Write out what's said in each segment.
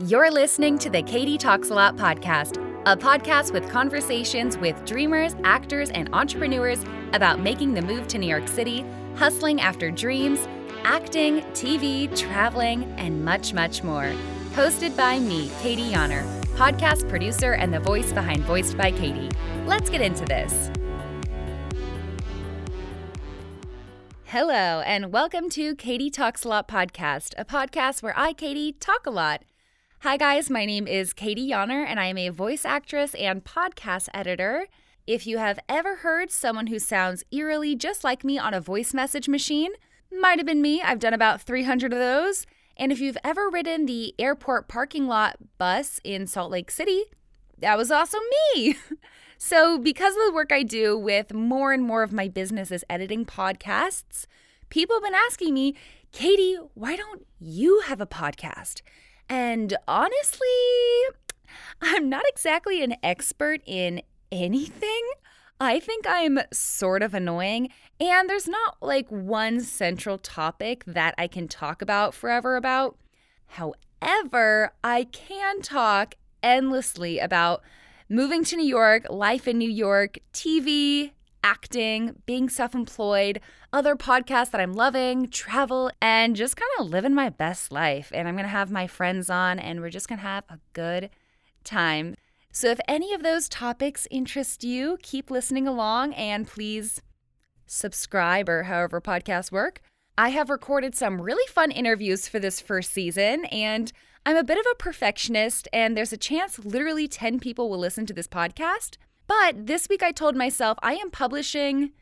You're listening to the Katie Talks a Lot podcast, a podcast with conversations with dreamers, actors, and entrepreneurs about making the move to New York City, hustling after dreams, acting, TV, traveling, and much, much more. Hosted by me, Katie Yonner, podcast producer and the voice behind Voiced by Katie. Let's get into this. Hello, and welcome to Katie Talks a Lot podcast, a podcast where I, Katie, talk a lot. Hi, guys, my name is Katie Yonner, and I am a voice actress and podcast editor. If you have ever heard someone who sounds eerily just like me on a voice message machine, might have been me. I've done about 300 of those. And if you've ever ridden the airport parking lot bus in Salt Lake City, that was also me. so, because of the work I do with more and more of my business is editing podcasts, people have been asking me, Katie, why don't you have a podcast? And honestly, I'm not exactly an expert in anything. I think I'm sort of annoying, and there's not like one central topic that I can talk about forever about. However, I can talk endlessly about moving to New York, life in New York, TV, acting, being self employed, other podcasts that I'm loving, travel, and just kind of living my best life. And I'm going to have my friends on, and we're just going to have a good time. So, if any of those topics interest you, keep listening along and please subscribe or however podcasts work. I have recorded some really fun interviews for this first season, and I'm a bit of a perfectionist, and there's a chance literally 10 people will listen to this podcast. But this week I told myself I am publishing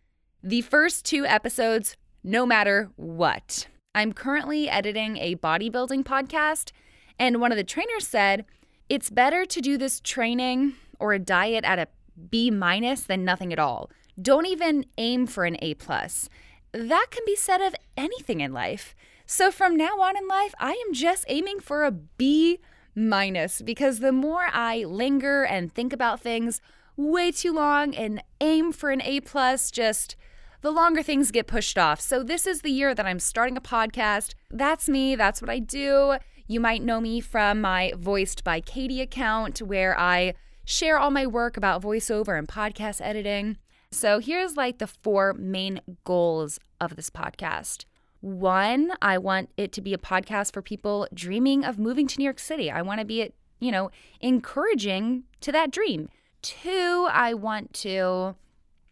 the first two episodes no matter what. I'm currently editing a bodybuilding podcast, and one of the trainers said, it's better to do this training or a diet at a B minus than nothing at all. Don't even aim for an A plus. That can be said of anything in life. So from now on in life, I am just aiming for a B minus because the more I linger and think about things way too long and aim for an A plus, just the longer things get pushed off. So this is the year that I'm starting a podcast. That's me, that's what I do. You might know me from my Voiced by Katie account, where I share all my work about voiceover and podcast editing. So here's like the four main goals of this podcast. One, I want it to be a podcast for people dreaming of moving to New York City. I want to be, you know, encouraging to that dream. Two, I want to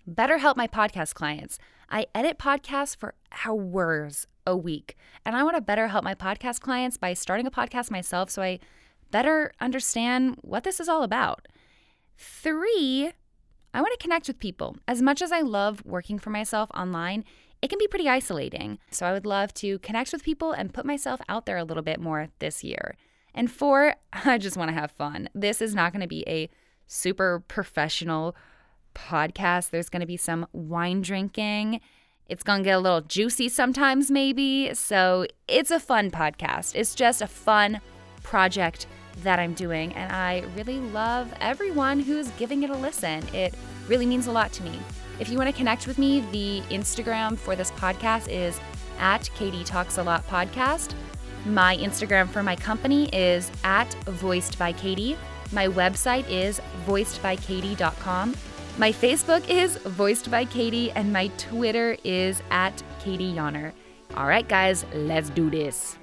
better help my podcast clients. I edit podcasts for hours a week. And I want to better help my podcast clients by starting a podcast myself so I better understand what this is all about. Three, I want to connect with people. As much as I love working for myself online, it can be pretty isolating. So I would love to connect with people and put myself out there a little bit more this year. And four, I just want to have fun. This is not going to be a super professional podcast. There's going to be some wine drinking it's going to get a little juicy sometimes, maybe. So it's a fun podcast. It's just a fun project that I'm doing. And I really love everyone who's giving it a listen. It really means a lot to me. If you want to connect with me, the Instagram for this podcast is at Katie Talks a Lot Podcast. My Instagram for my company is at Voiced by Katie. My website is voicedbykatie.com. My Facebook is Voiced by Katie, and my Twitter is at Katie Yonner. All right, guys, let's do this.